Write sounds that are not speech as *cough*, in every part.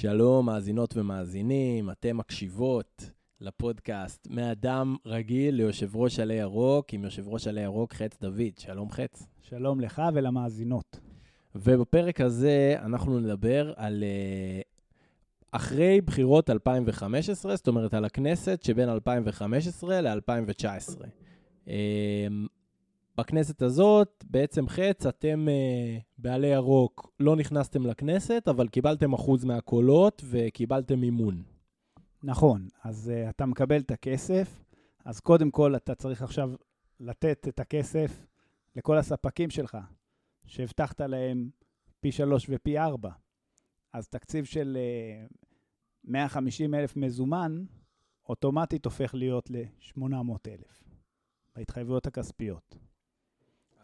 שלום, מאזינות ומאזינים, אתם מקשיבות לפודקאסט מאדם רגיל ליושב ראש עלי ירוק, עם יושב ראש עלי ירוק חץ דוד. שלום חץ. שלום לך ולמאזינות. ובפרק הזה אנחנו נדבר על uh, אחרי בחירות 2015, זאת אומרת על הכנסת שבין 2015 ל-2019. בכנסת הזאת, בעצם חץ, אתם uh, בעלי ירוק לא נכנסתם לכנסת, אבל קיבלתם אחוז מהקולות וקיבלתם מימון. נכון, אז uh, אתה מקבל את הכסף, אז קודם כל אתה צריך עכשיו לתת את הכסף לכל הספקים שלך, שהבטחת להם פי שלוש ופי ארבע. אז תקציב של uh, 150 אלף מזומן, אוטומטית הופך להיות ל-800 אלף, בהתחייבויות הכספיות.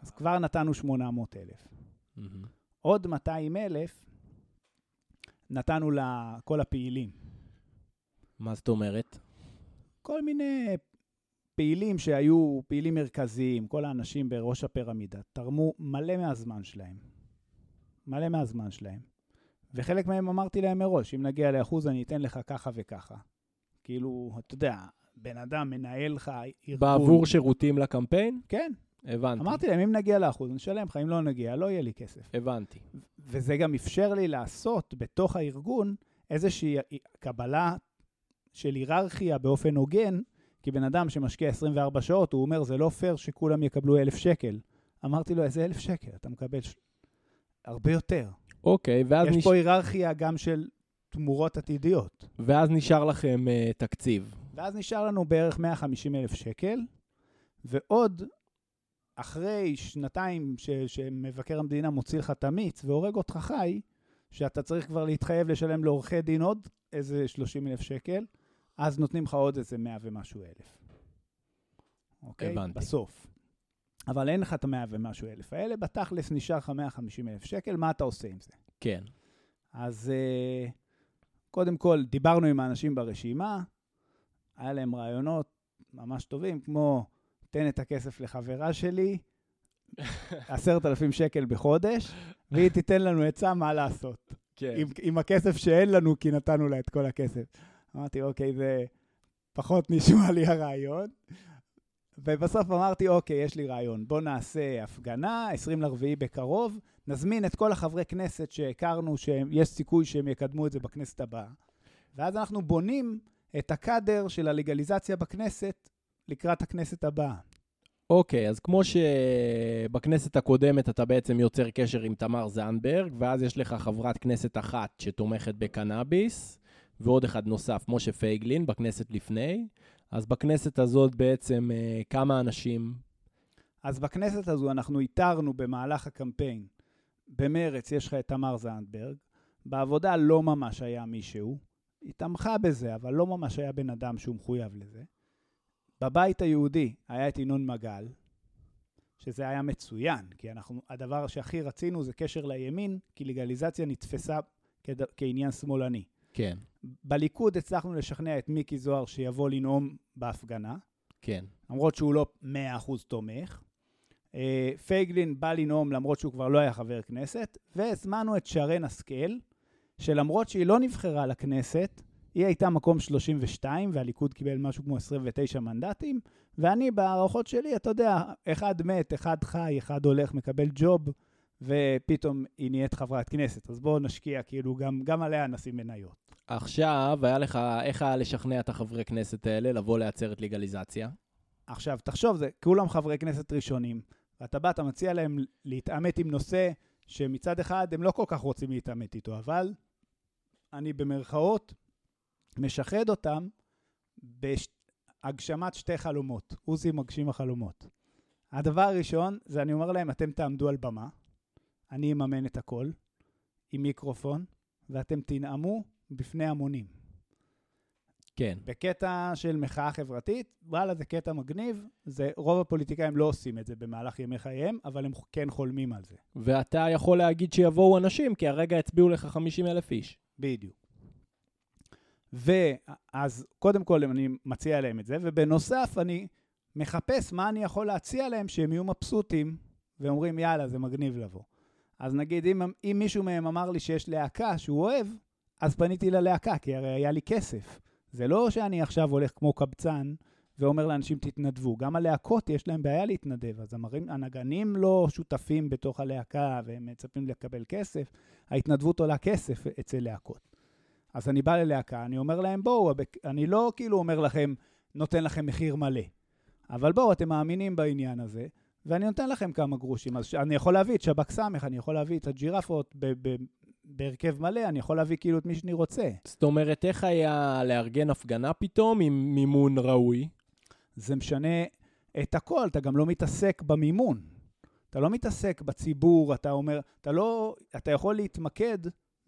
אז כבר נתנו 800 אלף. Mm-hmm. עוד 200 אלף נתנו לכל הפעילים. מה זאת אומרת? כל מיני פעילים שהיו פעילים מרכזיים, כל האנשים בראש הפירמידה, תרמו מלא מהזמן שלהם. מלא מהזמן שלהם. וחלק מהם אמרתי להם מראש, אם נגיע לאחוז אני אתן לך ככה וככה. כאילו, אתה יודע, בן אדם מנהל לך ארגון. בעבור שירותים לקמפיין? כן. הבנתי. אמרתי להם, אם נגיע לאחוז, נשלם לך, אם לא נגיע, לא יהיה לי כסף. הבנתי. וזה גם אפשר לי לעשות בתוך הארגון איזושהי קבלה של היררכיה באופן הוגן, כי בן אדם שמשקיע 24 שעות, הוא אומר, זה לא פייר שכולם יקבלו אלף שקל. אמרתי לו, איזה אלף שקל? אתה מקבל ש... הרבה יותר. אוקיי, ואז... יש נש... פה היררכיה גם של תמורות עתידיות. ואז נשאר לכם uh, תקציב. ואז נשאר לנו בערך 150 אלף שקל, ועוד אחרי שנתיים ש, שמבקר המדינה מוציא לך את המיץ והורג אותך חי, שאתה צריך כבר להתחייב לשלם לעורכי דין עוד איזה 30 אלף שקל, אז נותנים לך עוד איזה 100 ומשהו אלף. אוקיי? הבנתי. בסוף. אבל אין לך את ה-100 ומשהו אלף האלה, בתכלס נשאר לך 150 אלף שקל, מה אתה עושה עם זה? כן. אז uh, קודם כל, דיברנו עם האנשים ברשימה, היה להם רעיונות ממש טובים, כמו תן את הכסף לחברה שלי, עשרת אלפים שקל בחודש, והיא תיתן לנו עצה מה לעשות. כן. עם, עם הכסף שאין לנו, כי נתנו לה את כל הכסף. אמרתי, אוקיי, זה פחות נשמע לי הרעיון. ובסוף אמרתי, אוקיי, יש לי רעיון. בוא נעשה הפגנה, 20 לרביעי בקרוב, נזמין את כל החברי כנסת שהכרנו, שיש סיכוי שהם יקדמו את זה בכנסת הבאה. ואז אנחנו בונים את הקאדר של הלגליזציה בכנסת לקראת הכנסת הבאה. אוקיי, אז כמו שבכנסת הקודמת אתה בעצם יוצר קשר עם תמר זנדברג, ואז יש לך חברת כנסת אחת שתומכת בקנאביס, ועוד אחד נוסף, משה פייגלין, בכנסת לפני. אז בכנסת הזאת בעצם אה, כמה אנשים? אז בכנסת הזו אנחנו איתרנו במהלך הקמפיין, במרץ יש לך את תמר זנדברג, בעבודה לא ממש היה מישהו, היא תמכה בזה, אבל לא ממש היה בן אדם שהוא מחויב לזה. בבית היהודי היה את ינון מגל, שזה היה מצוין, כי אנחנו, הדבר שהכי רצינו זה קשר לימין, כי לגליזציה נתפסה כד, כעניין שמאלני. כן. בליכוד הצלחנו לשכנע את מיקי זוהר שיבוא לנאום בהפגנה, כן. למרות שהוא לא 100% תומך. אה, פייגלין בא לנאום למרות שהוא כבר לא היה חבר כנסת, והזמנו את שרן השכל, שלמרות שהיא לא נבחרה לכנסת, היא הייתה מקום 32, והליכוד קיבל משהו כמו 29 מנדטים, ואני בהערכות שלי, אתה יודע, אחד מת, אחד חי, אחד הולך, מקבל ג'וב, ופתאום היא נהיית חברת כנסת. אז בואו נשקיע, כאילו, גם, גם עליה נשים מניות. עכשיו, היה לך, איך היה לשכנע את החברי כנסת האלה לבוא לעצרת לגליזציה? עכשיו, תחשוב, זה כולם חברי כנסת ראשונים, ואתה בא, אתה מציע להם להתעמת עם נושא שמצד אחד הם לא כל כך רוצים להתעמת איתו, אבל אני במרכאות משחד אותם בהגשמת שתי חלומות. עוזי מגשים החלומות. הדבר הראשון זה אני אומר להם, אתם תעמדו על במה, אני אממן את הכל, עם מיקרופון, ואתם תנאמו בפני המונים. כן. בקטע של מחאה חברתית, וואלה, זה קטע מגניב. זה, רוב הפוליטיקאים לא עושים את זה במהלך ימי חייהם, אבל הם כן חולמים על זה. ואתה יכול להגיד שיבואו אנשים, כי הרגע הצביעו לך 50 אלף איש. בדיוק. ואז קודם כל אני מציע להם את זה, ובנוסף אני מחפש מה אני יכול להציע להם שהם יהיו מבסוטים, ואומרים, יאללה, זה מגניב לבוא. אז נגיד, אם, אם מישהו מהם אמר לי שיש להקה שהוא אוהב, אז פניתי ללהקה, כי הרי היה לי כסף. זה לא שאני עכשיו הולך כמו קבצן ואומר לאנשים תתנדבו. גם הלהקות יש להם בעיה להתנדב, אז המרים, הנגנים לא שותפים בתוך הלהקה והם מצפים לקבל כסף. ההתנדבות עולה כסף אצל להקות. אז אני בא ללהקה, אני אומר להם, בואו, אני לא כאילו אומר לכם, נותן לכם מחיר מלא. אבל בואו, אתם מאמינים בעניין הזה, ואני נותן לכם כמה גרושים. אז אני יכול להביא את שב"כ סמך, אני יכול להביא את הג'ירפות בהרכב מלא, אני יכול להביא כאילו את מי שאני רוצה. זאת אומרת, איך היה לארגן הפגנה פתאום עם מימון ראוי? זה משנה את הכל, אתה גם לא מתעסק במימון. אתה לא מתעסק בציבור, אתה אומר, אתה לא, אתה יכול להתמקד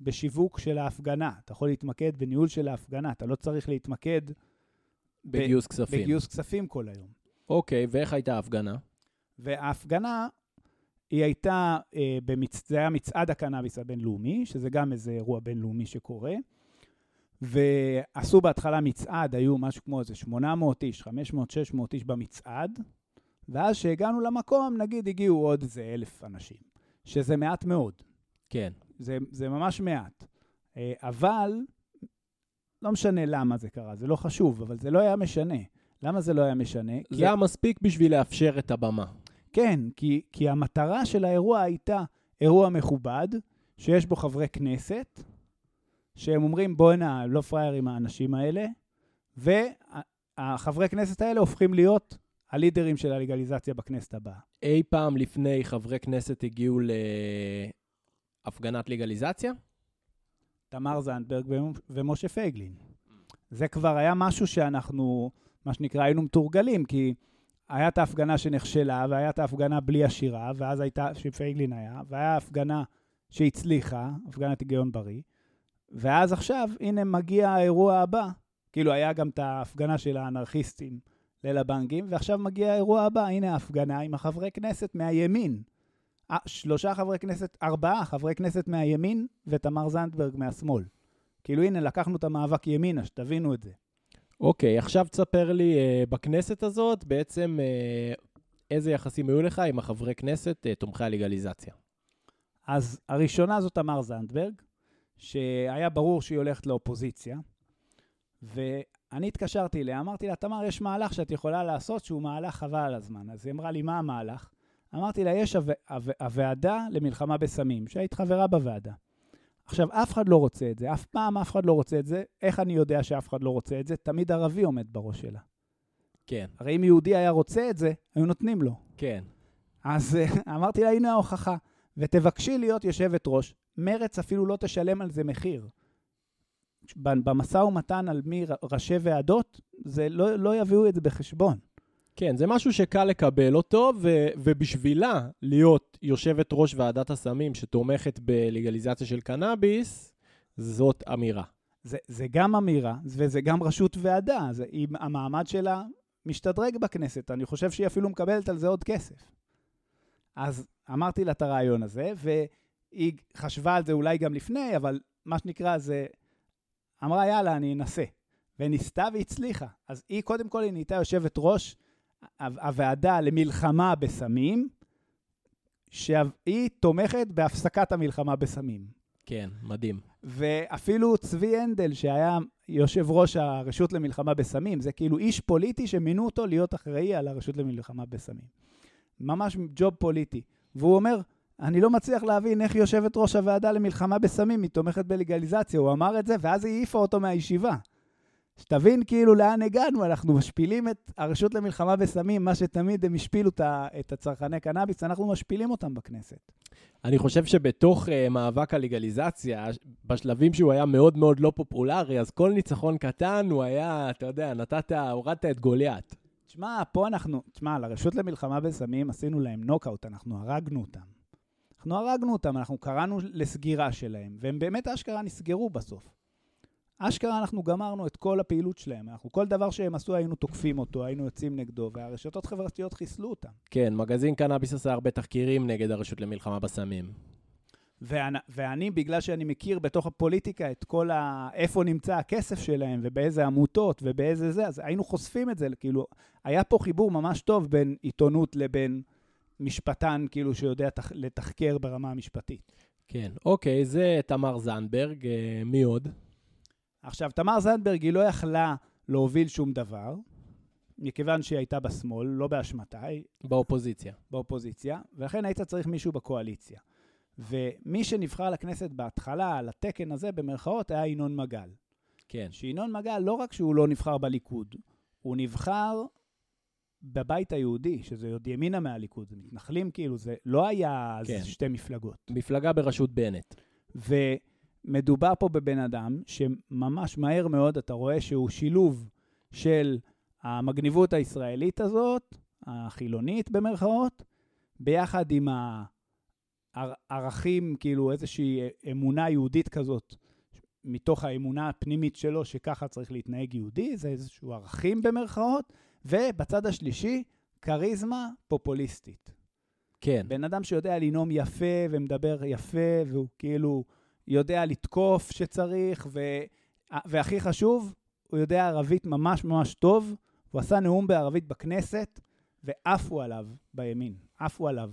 בשיווק של ההפגנה, אתה יכול להתמקד בניהול של ההפגנה, אתה לא צריך להתמקד בגיוס ב- כספים. בגיוס כספים כל היום. אוקיי, ואיך הייתה ההפגנה? וההפגנה, היא הייתה, אה, במצ... זה היה מצעד הקנאביס הבינלאומי, שזה גם איזה אירוע בינלאומי שקורה, ועשו בהתחלה מצעד, היו משהו כמו איזה 800 איש, 500-600 איש במצעד, ואז כשהגענו למקום, נגיד הגיעו עוד איזה אלף אנשים, שזה מעט מאוד. כן. זה, זה ממש מעט. אה, אבל, לא משנה למה זה קרה, זה לא חשוב, אבל זה לא היה משנה. למה זה לא היה משנה? זה היה מספיק בשביל לאפשר את הבמה. כן, כי, כי המטרה של האירוע הייתה אירוע מכובד, שיש בו חברי כנסת, שהם אומרים, בואנה, לא פראיירים האנשים האלה, והחברי כנסת האלה הופכים להיות הלידרים של הלגליזציה בכנסת הבאה. אי פעם לפני חברי כנסת הגיעו להפגנת לגליזציה? תמר זנדברג ומשה פייגלין. זה כבר היה משהו שאנחנו, מה שנקרא, היינו מתורגלים, כי היה את ההפגנה שנכשלה, והיה את ההפגנה בלי השירה, ואז הייתה, שפייגלין היה, והיה הפגנה שהצליחה, הפגנת היגיון בריא, ואז עכשיו, הנה מגיע האירוע הבא. כאילו, היה גם את ההפגנה של האנרכיסטים ליל הבנקים, ועכשיו מגיע האירוע הבא, הנה ההפגנה עם החברי כנסת מהימין. אה, שלושה חברי כנסת, ארבעה חברי כנסת מהימין ותמר זנדברג מהשמאל. כאילו, הנה, לקחנו את המאבק ימינה, שתבינו את זה. אוקיי, עכשיו תספר לי, uh, בכנסת הזאת, בעצם uh, איזה יחסים היו לך עם החברי כנסת uh, תומכי הלגליזציה? אז הראשונה זאת תמר זנדברג, שהיה ברור שהיא הולכת לאופוזיציה, ואני התקשרתי אליה, אמרתי לה, תמר, יש מהלך שאת יכולה לעשות שהוא מהלך חבל על הזמן. אז היא אמרה לי, מה המהלך? אמרתי לה, יש הו... הו... הוועדה למלחמה בסמים, שהיית חברה בוועדה. עכשיו, אף אחד לא רוצה את זה, אף פעם אף אחד לא רוצה את זה. איך אני יודע שאף אחד לא רוצה את זה? תמיד ערבי עומד בראש שלה. כן. הרי אם יהודי היה רוצה את זה, היו נותנים לו. כן. אז *laughs* אמרתי לה, הנה ההוכחה. ותבקשי להיות יושבת ראש. מרץ אפילו לא תשלם על זה מחיר. במשא ומתן על מי ראשי ועדות, זה לא, לא יביאו את זה בחשבון. כן, זה משהו שקל לקבל אותו, ו- ובשבילה להיות יושבת ראש ועדת הסמים שתומכת בלגליזציה של קנאביס, זאת אמירה. זה, זה גם אמירה, וזה גם ראשות ועדה. זה, היא, המעמד שלה משתדרג בכנסת. אני חושב שהיא אפילו מקבלת על זה עוד כסף. אז אמרתי לה את הרעיון הזה, והיא חשבה על זה אולי גם לפני, אבל מה שנקרא זה... אמרה, יאללה, אני אנסה. וניסתה והצליחה. אז היא, קודם כל, היא נהייתה יושבת ראש הוועדה למלחמה בסמים, שהיא תומכת בהפסקת המלחמה בסמים. כן, מדהים. ואפילו צבי הנדל, שהיה יושב ראש הרשות למלחמה בסמים, זה כאילו איש פוליטי שמינו אותו להיות אחראי על הרשות למלחמה בסמים. ממש ג'וב פוליטי. והוא אומר, אני לא מצליח להבין איך יושבת ראש הוועדה למלחמה בסמים, היא תומכת בלגליזציה. הוא אמר את זה, ואז היא העיפה אותו מהישיבה. שתבין כאילו לאן הגענו, אנחנו משפילים את הרשות למלחמה בסמים, מה שתמיד הם השפילו את הצרכני קנאביס, אנחנו משפילים אותם בכנסת. אני חושב שבתוך uh, מאבק הלגליזציה, בשלבים שהוא היה מאוד מאוד לא פופולרי, אז כל ניצחון קטן הוא היה, אתה יודע, נתת, הורדת את גוליית. תשמע, פה אנחנו, תשמע, לרשות למלחמה בסמים עשינו להם נוקאוט, אנחנו הרגנו אותם. אנחנו הרגנו אותם, אנחנו קראנו לסגירה שלהם, והם באמת אשכרה נסגרו בסוף. אשכרה אנחנו גמרנו את כל הפעילות שלהם. אנחנו, כל דבר שהם עשו היינו תוקפים אותו, היינו יוצאים נגדו, והרשתות חברתיות חיסלו אותם. כן, מגזין קנאביס עשה הרבה תחקירים נגד הרשות למלחמה בסמים. ואני, ואני, בגלל שאני מכיר בתוך הפוליטיקה את כל ה... איפה נמצא הכסף שלהם, ובאיזה עמותות, ובאיזה זה, אז היינו חושפים את זה, כאילו, היה פה חיבור ממש טוב בין עיתונות לבין משפטן, כאילו, שיודע לתחקר ברמה המשפטית. כן, אוקיי, זה תמר זנדברג, אה, מי עוד? עכשיו, תמר זנדברג היא לא יכלה להוביל שום דבר, מכיוון שהיא הייתה בשמאל, לא באשמתה, באופוזיציה. באופוזיציה, ולכן היית צריך מישהו בקואליציה. ומי שנבחר לכנסת בהתחלה, על התקן הזה, במרכאות, היה ינון מגל. כן. שינון מגל, לא רק שהוא לא נבחר בליכוד, הוא נבחר בבית היהודי, שזה עוד ימינה מהליכוד, זה מתנחלים כאילו, זה לא היה אז כן. שתי מפלגות. מפלגה בראשות בנט. ומדובר פה בבן אדם שממש מהר מאוד אתה רואה שהוא שילוב של המגניבות הישראלית הזאת, החילונית במרכאות, ביחד עם הערכים, כאילו איזושהי אמונה יהודית כזאת, מתוך האמונה הפנימית שלו שככה צריך להתנהג יהודי, זה איזשהו ערכים במרכאות, ובצד השלישי, כריזמה פופוליסטית. כן. בן אדם שיודע לנאום יפה ומדבר יפה, והוא כאילו יודע לתקוף שצריך, ו... והכי חשוב, הוא יודע ערבית ממש ממש טוב. הוא עשה נאום בערבית בכנסת, ועפו עליו בימין. עפו עליו.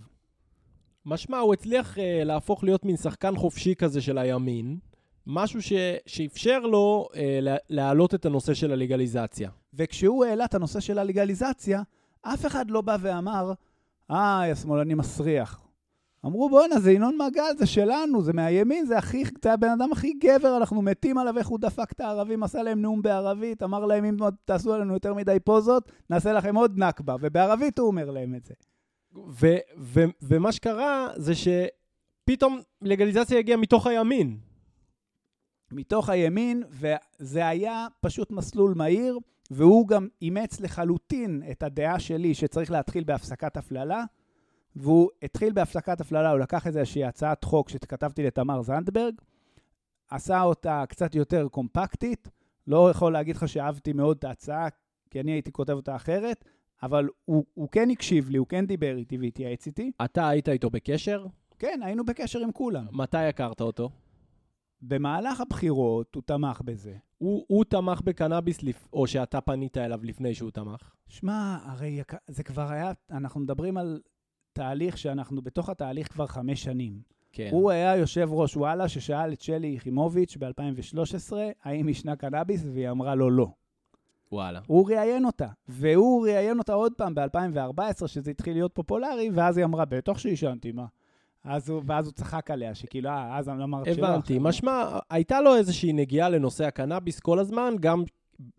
משמע, הוא הצליח uh, להפוך להיות מין שחקן חופשי כזה של הימין, משהו ש... שאפשר לו uh, לה- להעלות את הנושא של הלגליזציה. וכשהוא העלה את הנושא של הלגליזציה, אף אחד לא בא ואמר, אה, יא שמאלני מסריח. אמרו, בואנה, זה ינון מגל, זה שלנו, זה מהימין, זה הכי, זה הבן אדם הכי גבר, אנחנו מתים עליו איך הוא דפק את הערבים, עשה להם נאום בערבית, אמר להם, אם תעשו עלינו יותר מדי פוזות, נעשה לכם עוד נכבה, ובערבית הוא אומר להם את זה. ו- ו- ומה שקרה זה שפתאום לגליזציה הגיעה מתוך הימין. מתוך הימין, וזה היה פשוט מסלול מהיר, והוא גם אימץ לחלוטין את הדעה שלי שצריך להתחיל בהפסקת הפללה, והוא התחיל בהפסקת הפללה, הוא לקח איזושהי הצעת חוק שכתבתי לתמר זנדברג, עשה אותה קצת יותר קומפקטית, לא יכול להגיד לך שאהבתי מאוד את ההצעה, כי אני הייתי כותב אותה אחרת, אבל הוא, הוא כן הקשיב לי, הוא כן דיבר איתי והתייעץ איתי. אתה היית איתו בקשר? כן, היינו בקשר עם כולם. מתי הכרת אותו? במהלך הבחירות הוא תמך בזה. הוא, הוא תמך בקנאביס, לפ... או שאתה פנית אליו לפני שהוא תמך? שמע, הרי זה כבר היה, אנחנו מדברים על תהליך שאנחנו בתוך התהליך כבר חמש שנים. כן. הוא היה יושב ראש וואלה ששאל את שלי יחימוביץ' ב-2013, האם ישנה קנאביס, והיא אמרה לו לא. וואלה. הוא ראיין אותה, והוא ראיין אותה עוד פעם ב-2014, שזה התחיל להיות פופולרי, ואז היא אמרה, בטח שעישנתי, מה? אז הוא, ואז הוא צחק עליה, שכאילו, אה, אז אני לא אמרתי שלא. הבנתי. משמע, הייתה לו איזושהי נגיעה לנושא הקנאביס כל הזמן, גם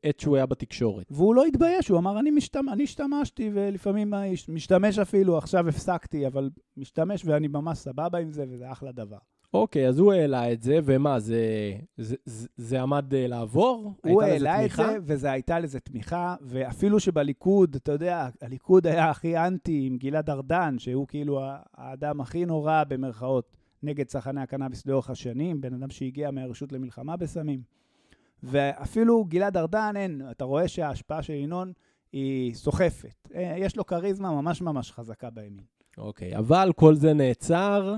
עת שהוא היה בתקשורת. והוא לא התבייש, הוא אמר, אני, משתמ... אני השתמשתי, ולפעמים משתמש אפילו, עכשיו הפסקתי, אבל משתמש ואני ממש סבבה עם זה, וזה אחלה דבר. אוקיי, אז הוא העלה את זה, ומה, זה, זה, זה, זה עמד אה, לעבור? הוא העלה את? זה, וזה הייתה לזה תמיכה, ואפילו שבליכוד, אתה יודע, הליכוד היה הכי אנטי עם גלעד ארדן, שהוא כאילו האדם הכי נורא, במרכאות, נגד צרכני הקנאביס לאורך השנים, בן אדם שהגיע מהרשות למלחמה בסמים. ואפילו גלעד ארדן, אין, אתה רואה שההשפעה של ינון היא סוחפת. אה, יש לו כריזמה ממש ממש חזקה בימין. אוקיי, אבל כל זה נעצר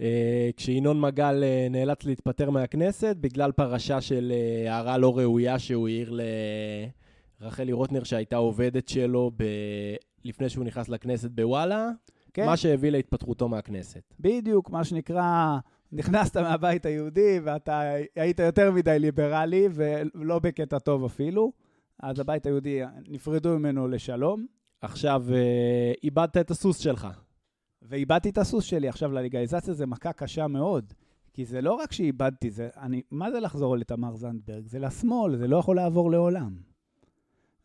אה, כשינון מגל אה, נאלץ להתפטר מהכנסת בגלל פרשה של אה, הערה לא ראויה שהוא העיר לרחלי רוטנר שהייתה עובדת שלו ב... לפני שהוא נכנס לכנסת בוואלה, כן, מה שהביא להתפטרותו מהכנסת. בדיוק, מה שנקרא, נכנסת מהבית היהודי ואתה היית יותר מדי ליברלי, ולא בקטע טוב אפילו. אז הבית היהודי, נפרדו ממנו לשלום, עכשיו, אה, איבדת את הסוס שלך. ואיבדתי את הסוס שלי. עכשיו, ללגליזציה זה מכה קשה מאוד, כי זה לא רק שאיבדתי, זה, אני, מה זה לחזור לתמר זנדברג? זה לשמאל, זה לא יכול לעבור לעולם.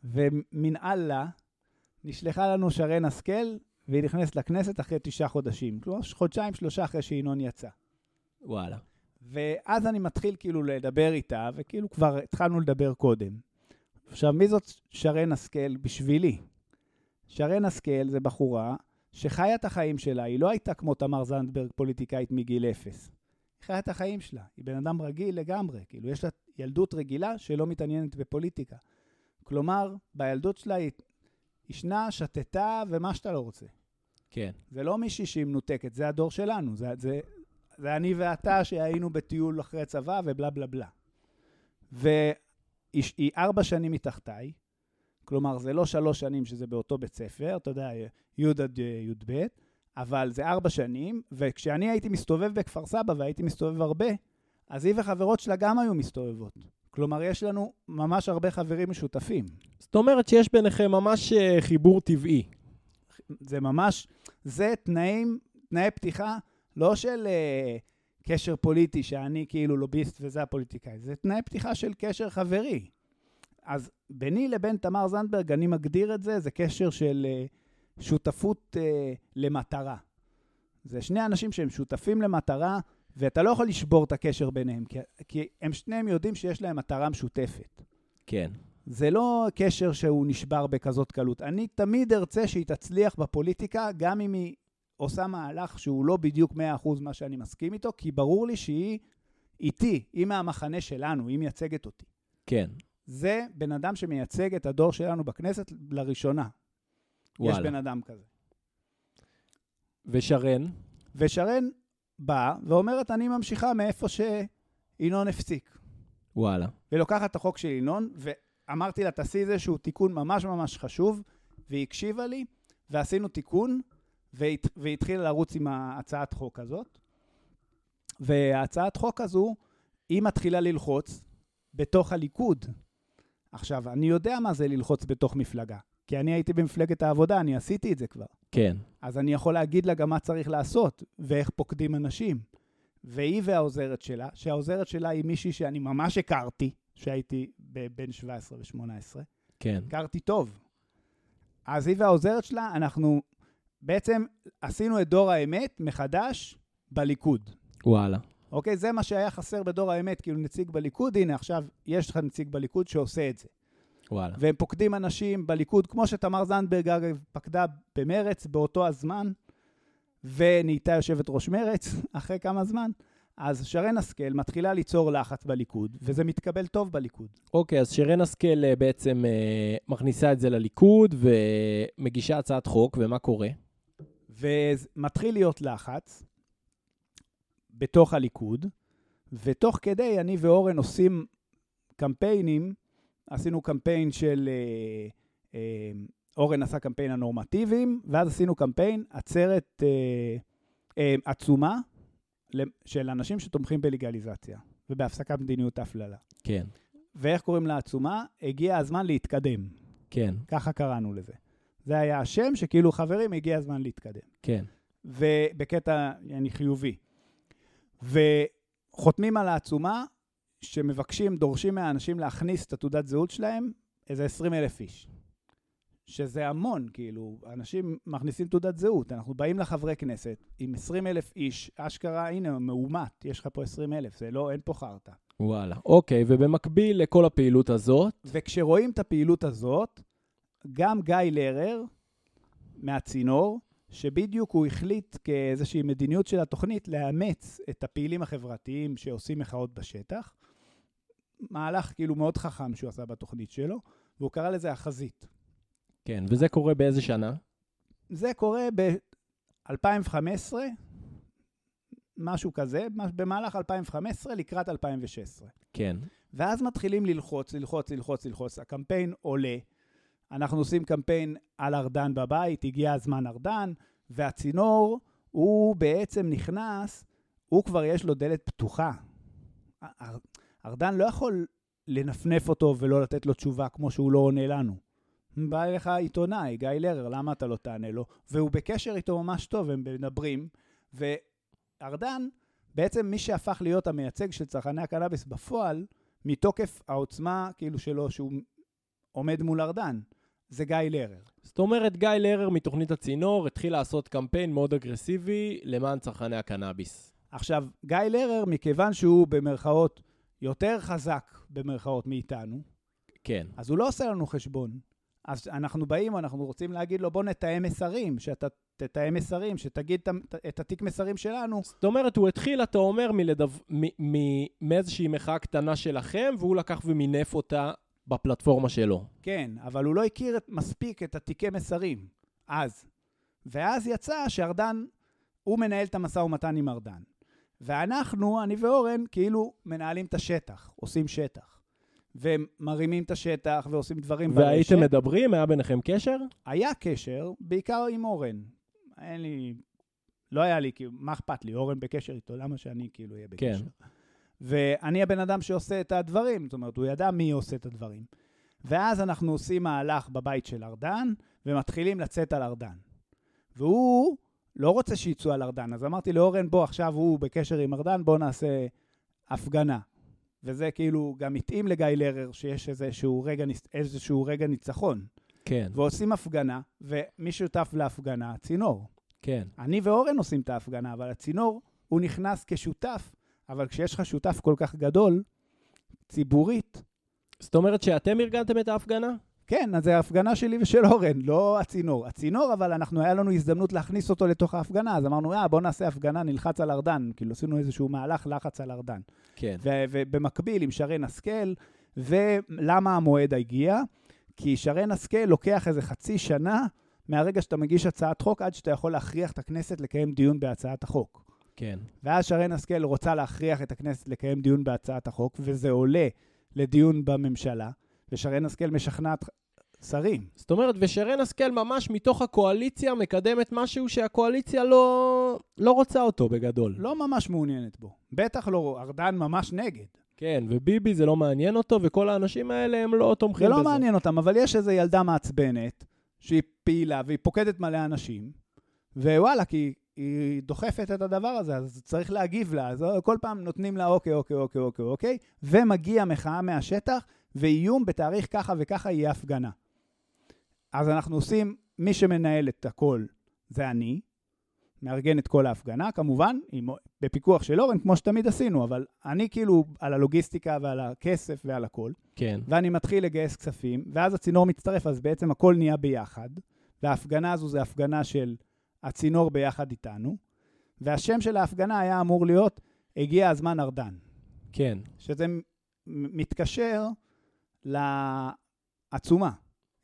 ומן אללה, נשלחה לנו שרן השכל, והיא נכנסת לכנסת אחרי תשעה חודשים. כלומר, חודשיים, שלושה אחרי שינון יצא. וואלה. ואז אני מתחיל כאילו לדבר איתה, וכאילו כבר התחלנו לדבר קודם. עכשיו, מי זאת שרן השכל בשבילי? שרן השכל זה בחורה שחיה את החיים שלה, היא לא הייתה כמו תמר זנדברג, פוליטיקאית מגיל אפס. היא חיה את החיים שלה, היא בן אדם רגיל לגמרי, כאילו יש לה ילדות רגילה שלא מתעניינת בפוליטיקה. כלומר, בילדות שלה היא ישנה, שתתה ומה שאתה לא רוצה. כן. זה לא מישהי שהיא מנותקת, זה הדור שלנו, זה, זה, זה אני ואתה שהיינו בטיול אחרי צבא ובלה בלה בלה. והיא היא ארבע שנים מתחתיי, כלומר זה לא שלוש שנים שזה באותו בית ספר, אתה יודע, י' עד אה, י"ב, אבל זה ארבע שנים, וכשאני הייתי מסתובב בכפר סבא והייתי מסתובב הרבה, אז היא וחברות שלה גם היו מסתובבות. כלומר, יש לנו ממש הרבה חברים משותפים. זאת אומרת שיש ביניכם ממש אה, חיבור טבעי. זה ממש, זה תנאים, תנאי פתיחה לא של uh, קשר פוליטי, שאני כאילו לוביסט וזה הפוליטיקאי, זה תנאי פתיחה של קשר חברי. אז ביני לבין תמר זנדברג, אני מגדיר את זה, זה קשר של uh, שותפות uh, למטרה. זה שני אנשים שהם שותפים למטרה, ואתה לא יכול לשבור את הקשר ביניהם, כי, כי הם שניהם יודעים שיש להם מטרה משותפת. כן. זה לא קשר שהוא נשבר בכזאת קלות. אני תמיד ארצה שהיא תצליח בפוליטיקה, גם אם היא עושה מהלך שהוא לא בדיוק 100% מה שאני מסכים איתו, כי ברור לי שהיא איתי, היא מהמחנה שלנו, היא מייצגת אותי. כן. זה בן אדם שמייצג את הדור שלנו בכנסת לראשונה. וואלה. יש בן אדם כזה. ושרן? ושרן באה ואומרת, אני ממשיכה מאיפה שינון הפסיק. וואלה. ולוקחת את החוק של ינון, ואמרתי לה, תעשי איזשהו תיקון ממש ממש חשוב, והיא הקשיבה לי, ועשינו תיקון, והת, והתחילה לרוץ עם ההצעת חוק הזאת. וההצעת חוק הזו, היא מתחילה ללחוץ בתוך הליכוד. עכשיו, אני יודע מה זה ללחוץ בתוך מפלגה, כי אני הייתי במפלגת העבודה, אני עשיתי את זה כבר. כן. אז אני יכול להגיד לה גם מה צריך לעשות, ואיך פוקדים אנשים. והיא והעוזרת שלה, שהעוזרת שלה היא מישהי שאני ממש הכרתי, שהייתי בין 17 ו-18. כן. הכרתי טוב. אז היא והעוזרת שלה, אנחנו בעצם עשינו את דור האמת מחדש בליכוד. וואלה. אוקיי? זה מה שהיה חסר בדור האמת, כאילו נציג בליכוד, הנה עכשיו יש לך נציג בליכוד שעושה את זה. וואלה. והם פוקדים אנשים בליכוד, כמו שתמר זנדברג, אגב, פקדה במרץ באותו הזמן, ונהייתה יושבת ראש מרץ *laughs* אחרי כמה זמן. אז שרן השכל מתחילה ליצור לחץ בליכוד, וזה מתקבל טוב בליכוד. אוקיי, אז שרן השכל אה, בעצם אה, מכניסה את זה לליכוד ומגישה הצעת חוק, ומה קורה? ומתחיל להיות לחץ בתוך הליכוד, ותוך כדי אני ואורן עושים קמפיינים, עשינו קמפיין של... אה, אה, אורן עשה קמפיין הנורמטיביים, ואז עשינו קמפיין עצרת אה, אה, עצומה של אנשים שתומכים בלגליזציה ובהפסקת מדיניות ההפללה. כן. ואיך קוראים לעצומה? הגיע הזמן להתקדם. כן. ככה קראנו לזה. זה היה השם שכאילו, חברים, הגיע הזמן להתקדם. כן. ובקטע, אני חיובי. וחותמים על העצומה שמבקשים, דורשים מהאנשים להכניס את התעודת זהות שלהם, איזה 20 אלף איש. שזה המון, כאילו, אנשים מכניסים תעודת זהות. אנחנו באים לחברי כנסת עם 20 אלף איש, אשכרה, הנה, מאומת, יש לך פה 20 אלף, זה לא, אין פה חרטא. וואלה. אוקיי, ובמקביל לכל הפעילות הזאת... וכשרואים את הפעילות הזאת, גם גיא לרר, מהצינור, שבדיוק הוא החליט כאיזושהי מדיניות של התוכנית לאמץ את הפעילים החברתיים שעושים מחאות בשטח. מהלך כאילו מאוד חכם שהוא עשה בתוכנית שלו, והוא קרא לזה החזית. כן, וזה קורה באיזה שנה? זה קורה ב-2015, משהו כזה, במהלך 2015 לקראת 2016. כן. ואז מתחילים ללחוץ, ללחוץ, ללחוץ, ללחוץ. הקמפיין עולה. אנחנו עושים קמפיין על ארדן בבית, הגיע הזמן ארדן, והצינור, הוא בעצם נכנס, הוא כבר יש לו דלת פתוחה. ארדן לא יכול לנפנף אותו ולא לתת לו תשובה כמו שהוא לא עונה לנו. בא אליך עיתונאי, גיא לרר, למה אתה לא תענה לו? והוא בקשר איתו ממש טוב, הם מדברים, וארדן, בעצם מי שהפך להיות המייצג של צרכני הקנאביס בפועל, מתוקף העוצמה כאילו שלו, שהוא עומד מול ארדן, זה גיא לרר. זאת אומרת, גיא לרר מתוכנית הצינור התחיל לעשות קמפיין מאוד אגרסיבי למען צרכני הקנאביס. עכשיו, גיא לרר, מכיוון שהוא במרכאות יותר חזק במרכאות מאיתנו, כן. אז הוא לא עושה לנו חשבון. אז אנחנו באים, אנחנו רוצים להגיד לו, בוא נתאם מסרים, שאתה תתאם מסרים, שתגיד את התיק מסרים שלנו. זאת אומרת, הוא התחיל, אתה אומר, מלדו... מאיזושהי מחאה קטנה שלכם, והוא לקח ומינף אותה בפלטפורמה שלו. כן, אבל הוא לא הכיר מספיק את התיקי מסרים, אז. ואז יצא שארדן, הוא מנהל את המשא ומתן עם ארדן. ואנחנו, אני ואורן, כאילו מנהלים את השטח, עושים שטח. ומרימים את השטח ועושים דברים והייתם ברשת. והייתם מדברים? היה ביניכם קשר? היה קשר, בעיקר עם אורן. אין לי... לא היה לי, כאילו, מה אכפת לי? אורן בקשר איתו, למה שאני כאילו אהיה בקשר? כן. ואני הבן אדם שעושה את הדברים, זאת אומרת, הוא ידע מי עושה את הדברים. ואז אנחנו עושים מהלך בבית של ארדן, ומתחילים לצאת על ארדן. והוא לא רוצה שיצאו על ארדן, אז אמרתי לאורן, בוא, עכשיו הוא בקשר עם ארדן, בוא נעשה הפגנה. וזה כאילו גם התאים לגיא לרר שיש איזשהו רגע, איזשהו רגע ניצחון. כן. ועושים הפגנה, ומי שותף להפגנה? הצינור. כן. אני ואורן עושים את ההפגנה, אבל הצינור, הוא נכנס כשותף, אבל כשיש לך שותף כל כך גדול, ציבורית... זאת אומרת שאתם ארגנתם את ההפגנה? כן, אז זה ההפגנה שלי ושל אורן, לא הצינור. הצינור, אבל אנחנו, היה לנו הזדמנות להכניס אותו לתוך ההפגנה, אז אמרנו, אה, בוא נעשה הפגנה, נלחץ על ארדן. כאילו, עשינו איזשהו מהלך לחץ על ארדן. כן. ובמקביל עם שרן השכל, ולמה המועד הגיע? כי שרן השכל לוקח איזה חצי שנה מהרגע שאתה מגיש הצעת חוק עד שאתה יכול להכריח את הכנסת לקיים דיון בהצעת החוק. כן. ואז שרן השכל רוצה להכריח את הכנסת לקיים דיון בהצעת החוק, וזה עולה לדיון בממשלה, ושרן השכל משכנעת שרים. זאת אומרת, ושרן השכל ממש מתוך הקואליציה מקדמת משהו שהקואליציה לא, לא רוצה אותו בגדול. לא ממש מעוניינת בו. בטח לא, ארדן ממש נגד. כן, וביבי זה לא מעניין אותו, וכל האנשים האלה הם לא תומכים בזה. זה לא מעניין אותם, אבל יש איזו ילדה מעצבנת, שהיא פעילה והיא פוקדת מלא אנשים, ווואלה, כי היא דוחפת את הדבר הזה, אז צריך להגיב לה. אז כל פעם נותנים לה אוקיי, אוקיי, אוקיי, אוקיי, אוקיי, ומגיע מחאה מהשטח, ואיום בתאריך ככה וככה יהיה הפגנה. אז אנחנו עושים, מי שמנהל את הכל זה אני, מארגן את כל ההפגנה, כמובן, עם, בפיקוח של אורן, כמו שתמיד עשינו, אבל אני כאילו על הלוגיסטיקה ועל הכסף ועל הכל. כן. ואני מתחיל לגייס כספים, ואז הצינור מצטרף, אז בעצם הכל נהיה ביחד. וההפגנה הזו זה הפגנה של הצינור ביחד איתנו, והשם של ההפגנה היה אמור להיות הגיע הזמן ארדן. כן. שזה מתקשר לעצומה.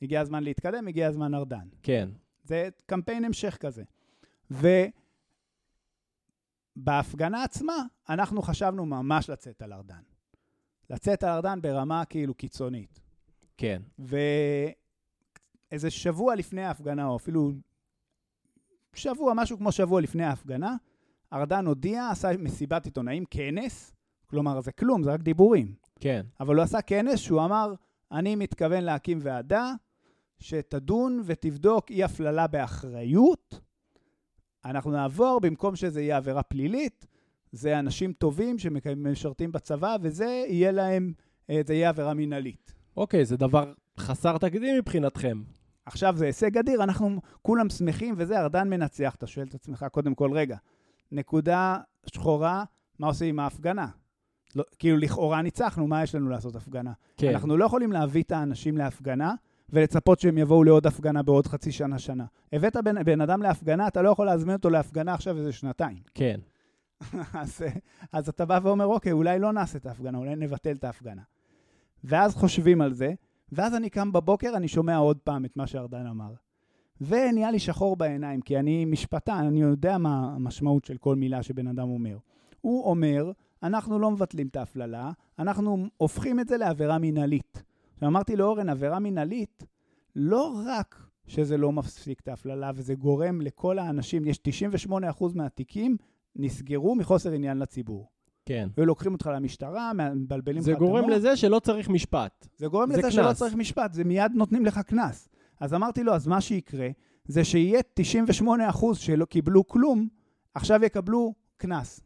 הגיע הזמן להתקדם, הגיע הזמן ארדן. כן. זה קמפיין המשך כזה. ובהפגנה עצמה, אנחנו חשבנו ממש לצאת על ארדן. לצאת על ארדן ברמה כאילו קיצונית. כן. ואיזה שבוע לפני ההפגנה, או אפילו שבוע, משהו כמו שבוע לפני ההפגנה, ארדן הודיע, עשה מסיבת עיתונאים, כנס, כלומר זה כלום, זה רק דיבורים. כן. אבל הוא עשה כנס שהוא אמר, אני מתכוון להקים ועדה שתדון ותבדוק אי הפללה באחריות. אנחנו נעבור, במקום שזה יהיה עבירה פלילית, זה אנשים טובים שמשרתים בצבא, וזה יהיה להם, אה, זה יהיה עבירה מינהלית. אוקיי, זה דבר חסר תקדים מבחינתכם. עכשיו זה הישג אדיר, אנחנו כולם שמחים וזה, ארדן מנצח. אתה שואל את עצמך קודם כל, רגע, נקודה שחורה, מה עושים עם ההפגנה? לא, כאילו, לכאורה ניצחנו, מה יש לנו לעשות הפגנה? כן. אנחנו לא יכולים להביא את האנשים להפגנה ולצפות שהם יבואו לעוד הפגנה בעוד חצי שנה, שנה. הבאת בן, בן אדם להפגנה, אתה לא יכול להזמין אותו להפגנה עכשיו איזה שנתיים. כן. *laughs* אז, אז אתה בא ואומר, אוקיי, אולי לא נעשה את ההפגנה, אולי נבטל את ההפגנה. ואז חושבים על זה, ואז אני קם בבוקר, אני שומע עוד פעם את מה שארדן אמר. ונהיה לי שחור בעיניים, כי אני משפטן, אני יודע מה המשמעות של כל מילה שבן אדם אומר. הוא אומר, אנחנו לא מבטלים את ההפללה, אנחנו הופכים את זה לעבירה מינהלית. ואמרתי לאורן, עבירה מינהלית, לא רק שזה לא מפסיק את ההפללה וזה גורם לכל האנשים, יש 98% מהתיקים נסגרו מחוסר עניין לציבור. כן. ולוקחים אותך למשטרה, מבלבלים לך את המוח. זה גורם לזה שלא צריך משפט. זה גורם זה לזה כנס. שלא צריך משפט, זה מיד נותנים לך קנס. אז אמרתי לו, אז מה שיקרה, זה שיהיה 98% שלא קיבלו כלום, עכשיו יקבלו קנס.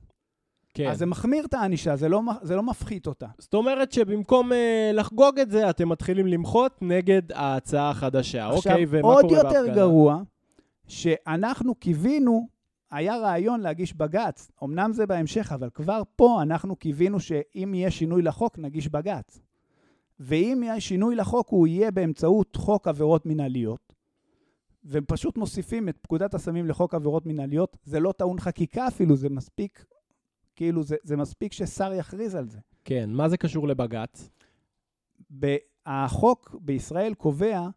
כן. אז זה מחמיר את הענישה, זה, לא, זה לא מפחית אותה. זאת אומרת שבמקום uh, לחגוג את זה, אתם מתחילים למחות נגד ההצעה החדשה, עכשיו, אוקיי? ומה קורה בהפגנה? עוד יותר גרוע, שאנחנו קיווינו, היה רעיון להגיש בג"ץ. אמנם זה בהמשך, אבל כבר פה אנחנו קיווינו שאם יהיה שינוי לחוק, נגיש בג"ץ. ואם יהיה שינוי לחוק, הוא יהיה באמצעות חוק עבירות מנהליות. ופשוט מוסיפים את פקודת הסמים לחוק עבירות מנהליות. זה לא טעון חקיקה אפילו, זה מספיק כאילו, זה, זה מספיק ששר יכריז על זה. כן, מה זה קשור לבג"ץ? החוק בישראל קובע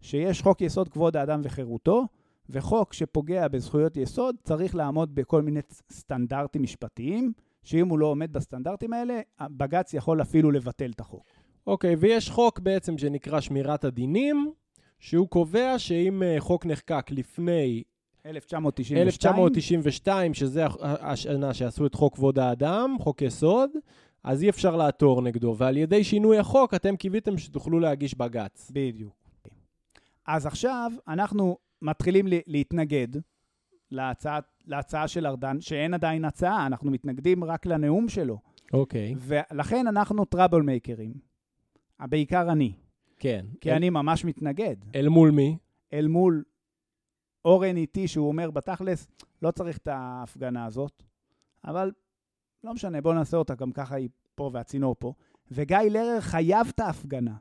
שיש חוק יסוד כבוד האדם וחירותו, וחוק שפוגע בזכויות יסוד צריך לעמוד בכל מיני סטנדרטים משפטיים, שאם הוא לא עומד בסטנדרטים האלה, בג"ץ יכול אפילו לבטל את החוק. אוקיי, okay, ויש חוק בעצם שנקרא שמירת הדינים, שהוא קובע שאם אה, חוק נחקק לפני 1992. 1992, שזה השנה שעשו את חוק כבוד האדם, חוק יסוד, אז אי אפשר לעתור נגדו, ועל ידי שינוי החוק אתם קיוויתם שתוכלו להגיש בג"ץ. בדיוק. אז עכשיו אנחנו מתחילים להתנגד להצעה, להצעה של ארדן, שאין עדיין הצעה, אנחנו מתנגדים רק לנאום שלו. אוקיי. ולכן אנחנו טראבל מייקרים. בעיקר אני, כן. כי אל, אני ממש מתנגד. אל מול מי? אל מול אורן איתי, שהוא אומר, בתכלס, לא צריך את ההפגנה הזאת, אבל לא משנה, בואו נעשה אותה, גם ככה היא פה והצינור פה. וגיא לרר חייב את ההפגנה,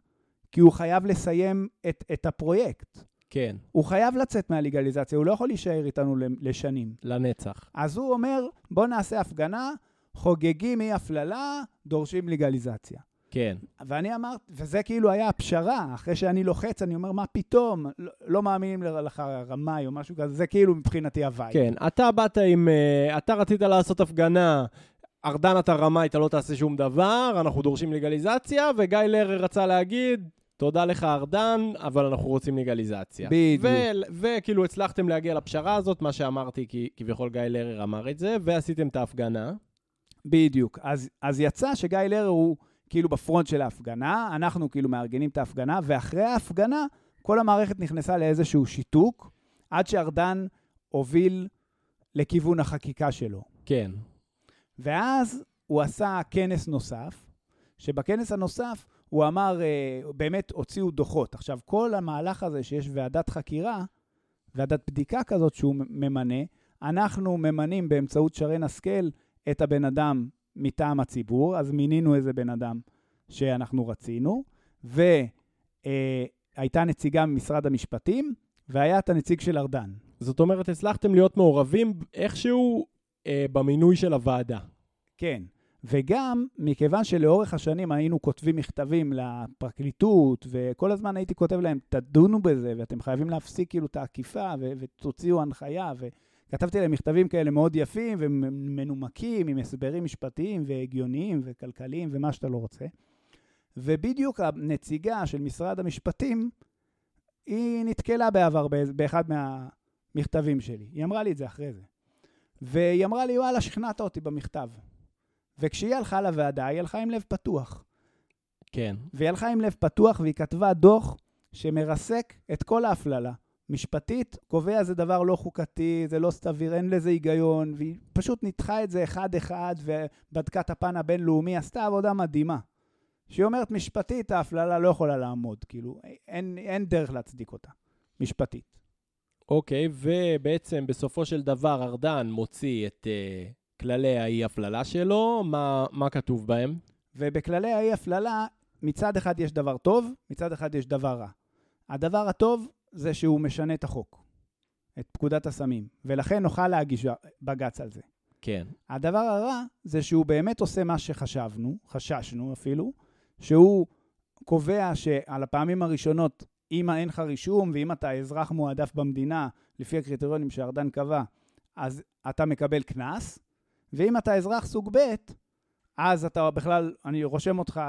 כי הוא חייב לסיים את, את הפרויקט. כן, הוא חייב לצאת מהלגליזציה, הוא לא יכול להישאר איתנו לשנים. לנצח. אז הוא אומר, בואו נעשה הפגנה, חוגגים אי הפללה, דורשים לגליזציה. כן. ואני אמרתי, וזה כאילו היה הפשרה, אחרי שאני לוחץ, אני אומר, מה פתאום? לא, לא מאמינים לך רמאי או משהו כזה, זה כאילו מבחינתי ה vibe. כן, אתה באת עם... אה, אתה רצית לעשות הפגנה, ארדן אתה רמאי, אתה לא תעשה שום דבר, אנחנו דורשים לגליזציה, וגיא לרר רצה להגיד, תודה לך ארדן, אבל אנחנו רוצים לגליזציה. בדיוק. וכאילו הצלחתם להגיע לפשרה הזאת, מה שאמרתי, כי כביכול גיא לרר אמר את זה, ועשיתם את ההפגנה. בדיוק. אז, אז יצא שגיא לרר הוא כאילו בפרונט של ההפגנה, אנחנו כאילו מארגנים את ההפגנה, ואחרי ההפגנה כל המערכת נכנסה לאיזשהו שיתוק, עד שארדן הוביל לכיוון החקיקה שלו. כן. ואז הוא עשה כנס נוסף, שבכנס הנוסף הוא אמר, אה, באמת הוציאו דוחות. עכשיו, כל המהלך הזה שיש ועדת חקירה, ועדת בדיקה כזאת שהוא ממנה, אנחנו ממנים באמצעות שרן השכל את הבן אדם מטעם הציבור, אז מינינו איזה בן אדם שאנחנו רצינו, והייתה אה, נציגה ממשרד המשפטים, והיה את הנציג של ארדן. זאת אומרת, הצלחתם להיות מעורבים איכשהו אה, במינוי של הוועדה. כן, וגם מכיוון שלאורך השנים היינו כותבים מכתבים לפרקליטות, וכל הזמן הייתי כותב להם, תדונו בזה, ואתם חייבים להפסיק כאילו את העקיפה, ו- ותוציאו הנחיה, וכתבתי להם מכתבים כאלה מאוד יפים ומנומקים, עם הסברים משפטיים והגיוניים וכלכליים ומה שאתה לא רוצה. ובדיוק הנציגה של משרד המשפטים, היא נתקלה בעבר באחד מהמכתבים שלי. היא אמרה לי את זה אחרי זה. והיא אמרה לי, וואלה, שכנעת אותי במכתב. וכשהיא הלכה לוועדה, היא הלכה עם לב פתוח. כן. והיא הלכה עם לב פתוח, והיא כתבה דוח שמרסק את כל ההפללה. משפטית, קובע זה דבר לא חוקתי, זה לא סביר, אין לזה היגיון, והיא פשוט ניתחה את זה אחד-אחד ובדקה את הפן הבינלאומי, עשתה עבודה מדהימה. שהיא אומרת, משפטית, ההפללה לא יכולה לעמוד, כאילו, אין, אין דרך להצדיק אותה, משפטית. אוקיי, ובעצם בסופו של דבר ארדן מוציא את uh, כללי האי-הפללה שלו, מה, מה כתוב בהם? ובכללי האי-הפללה, מצד אחד יש דבר טוב, מצד אחד יש דבר רע. הדבר הטוב זה שהוא משנה את החוק, את פקודת הסמים, ולכן נוכל להגיש בג"ץ על זה. כן. הדבר הרע זה שהוא באמת עושה מה שחשבנו, חששנו אפילו, שהוא קובע שעל הפעמים הראשונות, אם אין לך רישום ואם אתה אזרח מועדף במדינה, לפי הקריטריונים שארדן קבע, אז אתה מקבל קנס, ואם אתה אזרח סוג ב', אז אתה בכלל, אני רושם אותך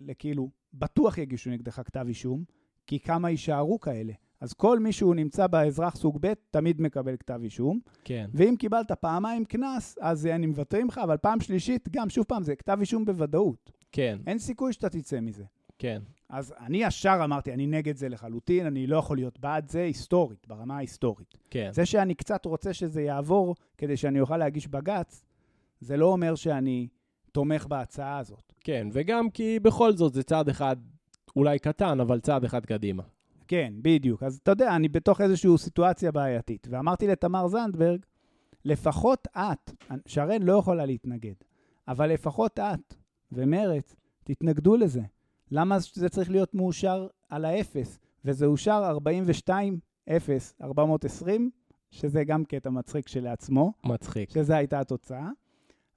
לכאילו, בטוח יגישו נגדך כתב אישום, כי כמה יישארו כאלה. אז כל מי שהוא נמצא באזרח סוג ב', תמיד מקבל כתב אישום. כן. ואם קיבלת פעמיים קנס, אז אני מוותרים לך, אבל פעם שלישית, גם שוב פעם, זה כתב אישום בוודאות. כן. אין סיכוי שאתה תצא מזה. כן. אז אני ישר אמרתי, אני נגד זה לחלוטין, אני לא יכול להיות בעד זה היסטורית, ברמה ההיסטורית. כן. זה שאני קצת רוצה שזה יעבור כדי שאני אוכל להגיש בג"ץ, זה לא אומר שאני תומך בהצעה הזאת. כן, וגם כי בכל זאת זה צעד אחד, אולי קטן, אבל צעד אחד קדימה. כן, בדיוק. אז אתה יודע, אני בתוך איזושהי סיטואציה בעייתית. ואמרתי לתמר זנדברג, לפחות את, שרן לא יכולה להתנגד, אבל לפחות את ומרץ, תתנגדו לזה. למה זה צריך להיות מאושר על האפס? וזה אושר 42, 0, 420, שזה גם קטע מצחיק שלעצמו. מצחיק. שזו הייתה התוצאה.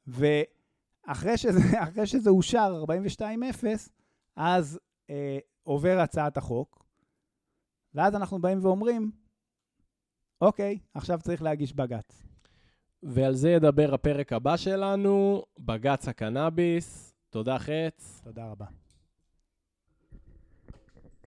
ואחרי שזה, *laughs* שזה אושר 42-0, אז אה, עובר הצעת החוק, ואז אנחנו באים ואומרים, אוקיי, עכשיו צריך להגיש בג"ץ. ועל זה ידבר הפרק הבא שלנו, בג"ץ הקנאביס. תודה, חץ. תודה רבה.